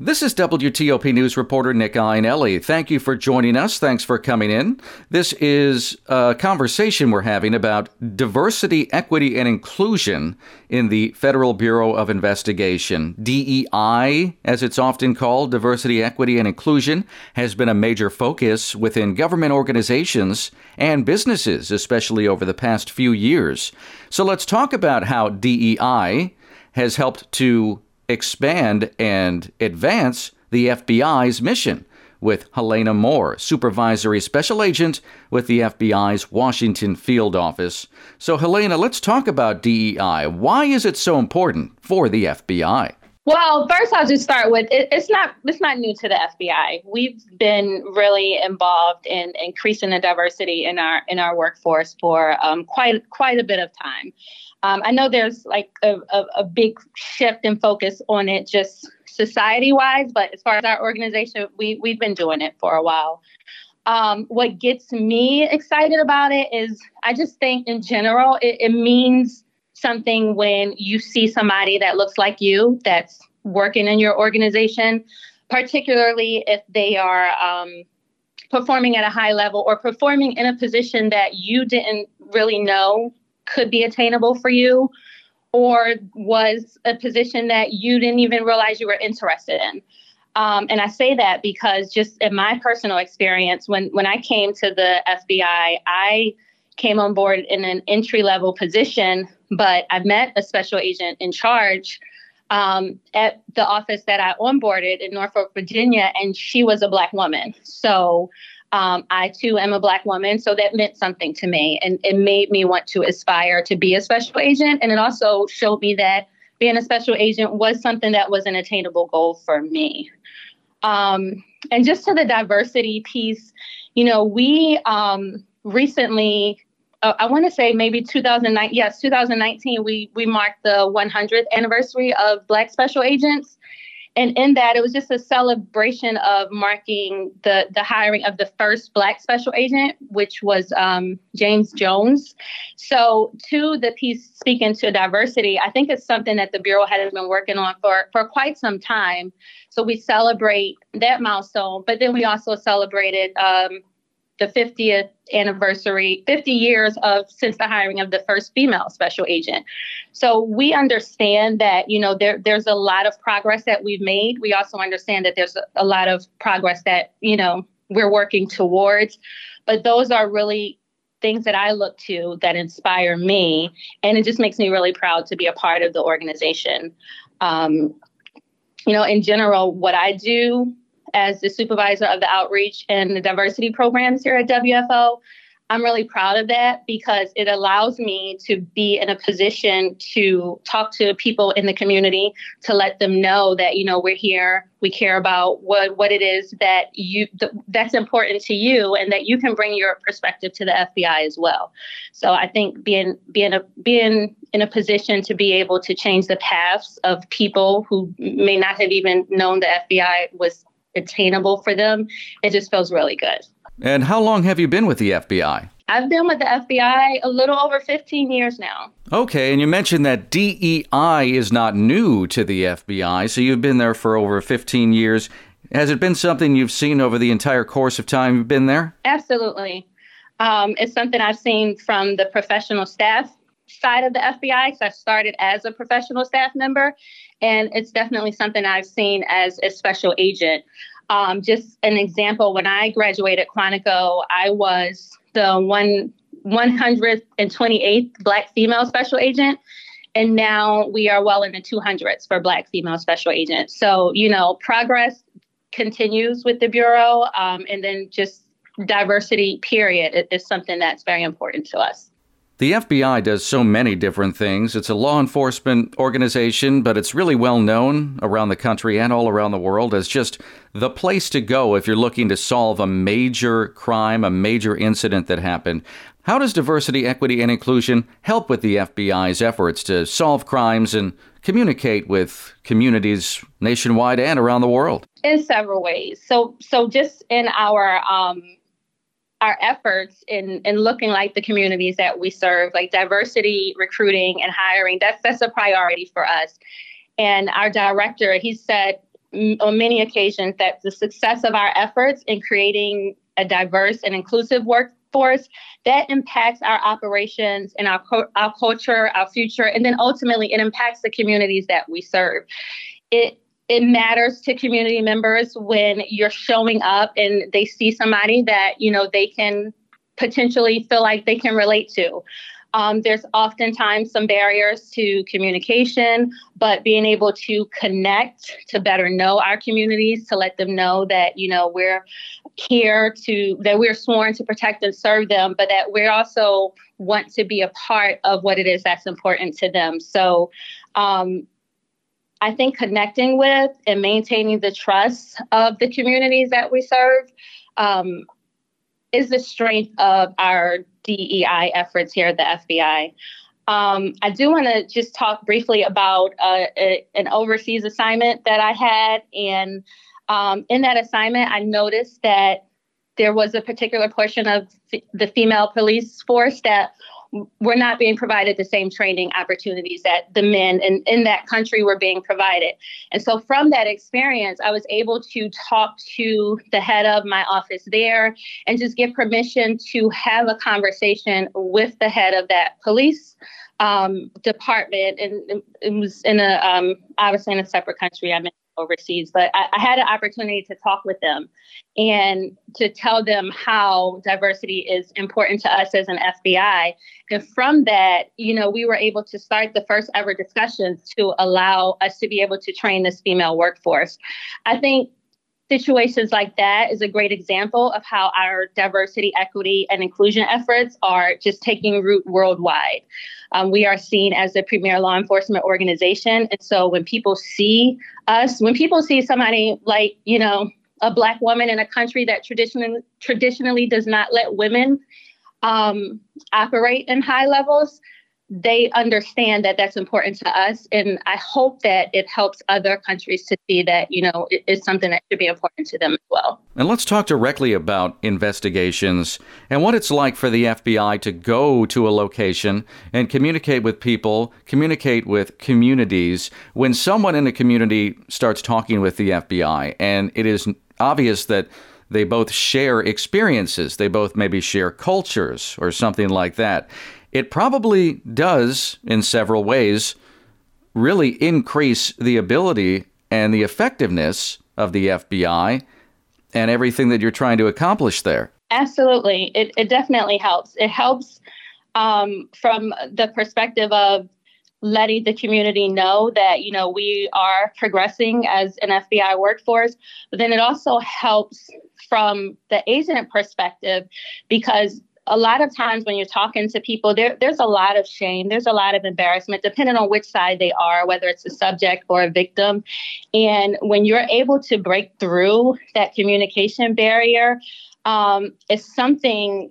This is WTOP News reporter Nick Iannelli. Thank you for joining us. Thanks for coming in. This is a conversation we're having about diversity, equity, and inclusion in the Federal Bureau of Investigation. DEI, as it's often called, diversity, equity, and inclusion, has been a major focus within government organizations and businesses, especially over the past few years. So let's talk about how DEI has helped to expand and advance the FBI's mission with Helena Moore, Supervisory Special Agent with the FBI's Washington Field Office. So, Helena, let's talk about DEI. Why is it so important for the FBI? Well, first I'll just start with it, it's not it's not new to the FBI. We've been really involved in increasing the diversity in our in our workforce for um, quite quite a bit of time. Um, I know there's like a, a, a, big shift in focus on it just society wise, but as far as our organization, we, we've been doing it for a while. Um, what gets me excited about it is I just think in general, it, it means something when you see somebody that looks like you that's working in your organization, particularly if they are um, performing at a high level or performing in a position that you didn't really know could be attainable for you or was a position that you didn't even realize you were interested in. Um, and I say that because just in my personal experience, when when I came to the FBI, I came on board in an entry level position, but I met a special agent in charge um, at the office that I onboarded in Norfolk, Virginia, and she was a black woman. So um, I too am a black woman, so that meant something to me, and it made me want to aspire to be a special agent. And it also showed me that being a special agent was something that was an attainable goal for me. Um, and just to the diversity piece, you know, we um, recently, uh, I want to say maybe 2009, yes, 2019, we we marked the 100th anniversary of Black Special Agents. And in that it was just a celebration of marking the the hiring of the first black special agent which was um, james jones. So to the piece speaking to diversity i think it's something that the bureau has been working on for for quite some time. So we celebrate that milestone but then we also celebrated um, the 50th anniversary, 50 years of since the hiring of the first female special agent. So we understand that, you know, there, there's a lot of progress that we've made. We also understand that there's a, lot of progress that, you know, we're working towards. But those are really things that I look to that inspire me. And it just makes me really proud to be a part of the organization. Um, you know, in general, what I do as the supervisor of the outreach and the diversity programs here at WFO. I'm really proud of that because it allows me to be in a position to talk to people in the community to let them know that you know we're here, we care about what what it is that you th- that's important to you, and that you can bring your perspective to the FBI as well. So I think being being a being in a position to be able to change the paths of people who may not have even known the FBI was attainable for them, it just feels really good. And how long have you been with the FBI? I've been with the FBI a little over 15 years now. Okay, and you mentioned that DEI is not new to the FBI, so you've been there for over 15 years. Has it been something you've seen over the entire course of time you've been there? Absolutely. Um, it's something I've seen from the professional staff side of the FBI because I started as a professional staff member, and it's definitely something I've seen as a special agent. Um, just an example: when I graduated Quantico, I was the one 128th Black female special agent, and now we are well in the 200s for Black female special agents. So you know, progress continues with the bureau, um, and then just diversity period is something that's very important to us. The FBI does so many different things. It's a law enforcement organization, but it's really well known around the country and all around the world as just the place to go if you're looking to solve a major crime, a major incident that happened. How does diversity, equity, and inclusion help with the FBI's efforts to solve crimes and communicate with communities nationwide and around the world? In several ways. So, so just in our um, our efforts in in looking like the communities that we serve, like diversity, recruiting, and hiring. That's that's a priority for us. And our director, he said on many occasions that the success of our efforts in creating a diverse and inclusive workforce that impacts our operations and our, our culture, our future, and then ultimately it impacts the communities that we serve. It it matters to community members when you're showing up and they see somebody that you know they can potentially feel like they can relate to. Um, there's oftentimes some barriers to communication, but being able to connect to better know our communities, to let them know that you know we're here to that we're sworn to protect and serve them, but that we also want to be a part of what it is that's important to them. So. Um, I think connecting with and maintaining the trust of the communities that we serve um, is the strength of our DEI efforts here at the FBI. Um, I do want to just talk briefly about uh, a, an overseas assignment that I had. And um, in that assignment, I noticed that there was a particular portion of the female police force that were not being provided the same training opportunities that the men in, in that country were being provided. And so from that experience, I was able to talk to the head of my office there and just get permission to have a conversation with the head of that police um, department. And it was in a, um, obviously in a separate country. I overseas, but I, I, had an opportunity to talk with them and to tell them how diversity is important to us as an FBI. And from that, you know, we were able to start the first ever discussions to allow us to be able to train this female workforce. I think situations like that is a great example of how our diversity, equity, and inclusion efforts are just taking root worldwide. Um, we are seen as a premier law enforcement organization. And so when people see us, when people see somebody like, you know, a black woman in a country that traditionally traditionally does not let women um, operate in high levels, they understand that that's important to us and i hope that it helps other countries to see that you know it is something that should be important to them as well. And let's talk directly about investigations and what it's like for the fbi to go to a location and communicate with people communicate with communities when someone in a community starts talking with the fbi and it is obvious that they both share experiences. They both maybe share cultures or something like that it probably does, in several ways, really increase the ability and the effectiveness of the FBI and everything that you're trying to accomplish there. Absolutely. It, it definitely helps. It helps um, from the perspective of letting the community know that you know we are progressing as an FBI workforce but then it also helps from the agent perspective because a lot of times when you're talking to people, there, there's a lot of shame, there's a lot of embarrassment, depending on which side they are, whether it's a subject or a victim. And when you're able to break through that communication barrier, um, it's something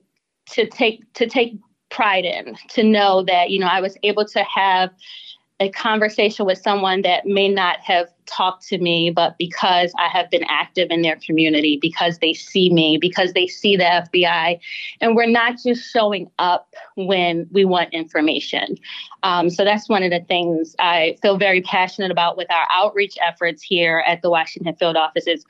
to take to take pride in. To know that you know I was able to have a conversation with someone that may not have talked to me, but because I have been active in their community, because they see me, because they see the FBI, and we're not just showing up when we want information. Um, so that's one of the things I feel very passionate about with our outreach efforts here at the Washington Field Offices.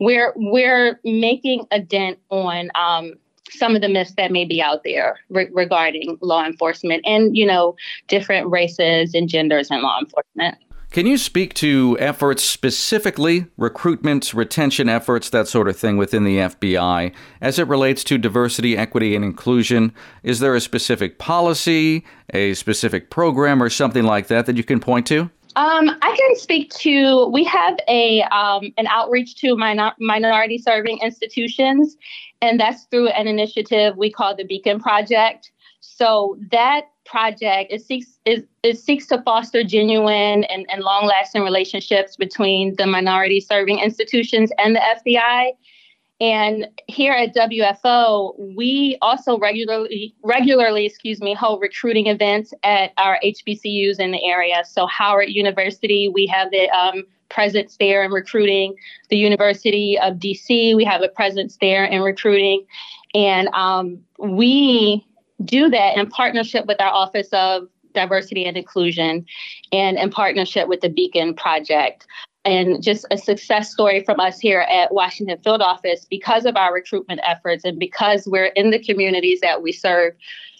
We're we're making a dent on um, some of the myths that may be out there re- regarding law enforcement and you know different races and genders in law enforcement can you speak to efforts specifically, recruitment, retention efforts, that sort of thing within the FBI as it relates to diversity, equity, and inclusion? Is there a specific policy, a specific program, or something like that that you can point to? Um, I can speak to. We have a um, an outreach to minor, minority serving institutions, and that's through an initiative we call the Beacon Project. So that project it seeks it, it seeks to foster genuine and, and long lasting relationships between the minority serving institutions and the FBI. And here at WFO, we also regularly, regularly, excuse me, hold recruiting events at our HBCUs in the area. So Howard University, we have the um, presence there in recruiting. The University of DC, we have a presence there in recruiting, and um, we do that in partnership with our Office of Diversity and Inclusion, and in partnership with the Beacon Project. And just a success story from us here at Washington Field Office because of our recruitment efforts and because we're in the communities that we serve.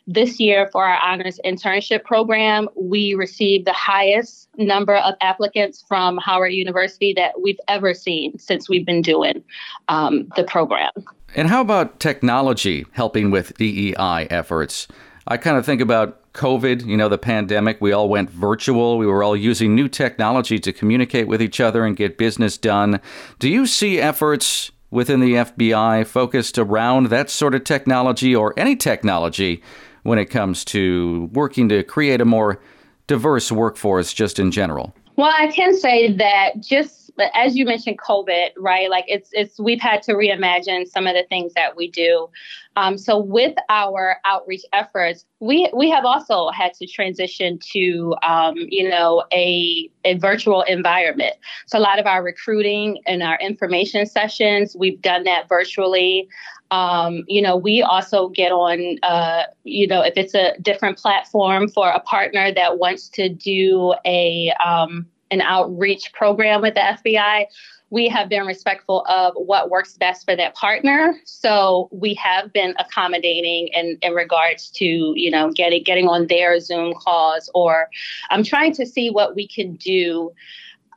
This year, for our honors internship program, we received the highest number of applicants from Howard University that we've ever seen since we've been doing um, the program. And how about technology helping with DEI efforts? I kind of think about COVID, you know, the pandemic. We all went virtual. We were all using new technology to communicate with each other and get business done. Do you see efforts within the FBI focused around that sort of technology or any technology when it comes to working to create a more diverse workforce just in general? Well, I can say that just as you mentioned covid right? Like it's it's we've had to reimagine some of the things that we do. Um, so with our outreach efforts we we have also had to transition to um, you know a a virtual environment. So a lot of our recruiting and our information sessions we've done that virtually. Um, you know, we also get on, uh, you know, if it's a different platform for a partner that wants to do a, um, an outreach program with the FBI, we have been respectful of what works best for that partner. So we have been accommodating in, in regards to, you know, getting getting on their Zoom calls or I'm trying to see what we can do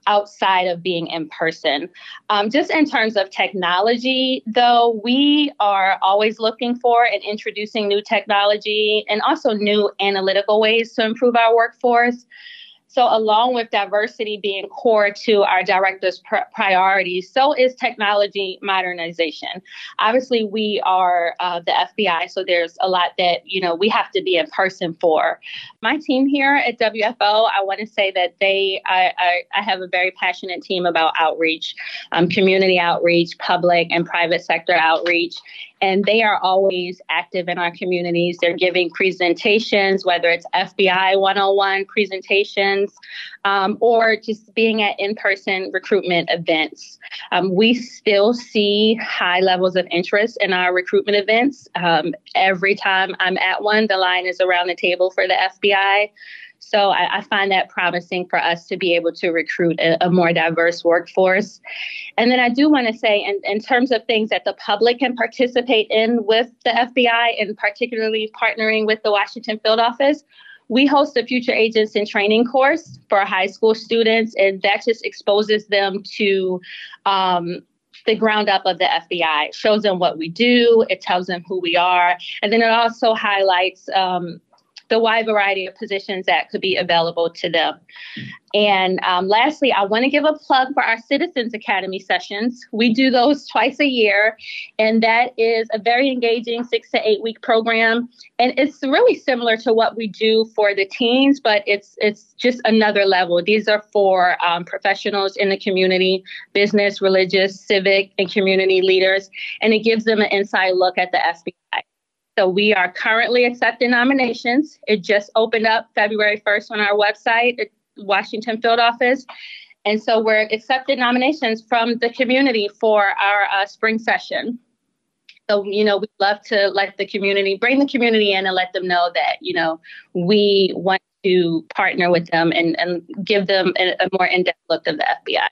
outside of being in person. Um, just in terms of technology, though, we are always looking for and introducing new technology and also new analytical ways to improve our workforce. So, along with diversity being core to our director's pr- priorities, so is technology modernization. Obviously, we are uh, the FBI, so there's a lot that you know we have to be in person for. My team here at WFO, I want to say that they, I, I, I, have a very passionate team about outreach, um, community outreach, public and private sector outreach, and they are always active in our communities. They're giving presentations, whether it's FBI 101 presentations um, or just being at in person recruitment events. Um, we still see high levels of interest in our recruitment events. Um, every time I'm at one, the line is around the table for the FBI. So I, I, find that promising for us to be able to recruit a, a more diverse workforce. And then I do want to say, in, in terms of things that the public can participate in with the FBI, and particularly partnering with the Washington Field Office, we host a future agents in training course for high school students, and that just exposes them to um, the ground up of the FBI. Shows them what we do, it tells them who we are, and then it also highlights um, the wide variety of positions that could be available to them. And um, lastly, I want to give a plug for our Citizens Academy sessions. We do those twice a year, and that is a very engaging six to eight week program. And it's really similar to what we do for the teens, but it's it's just another level. These are for um, professionals in the community, business, religious, civic, and community leaders, and it gives them an inside look at the FBI. So we are currently accepting nominations. It just opened up February 1st on our website, Washington Field Office. And so we're accepting nominations from the community for our uh, spring session. So, you know, we'd love to let the community, bring the community in and let them know that, you know, we want to partner with them and, and give them a, a more in depth look of the FBI.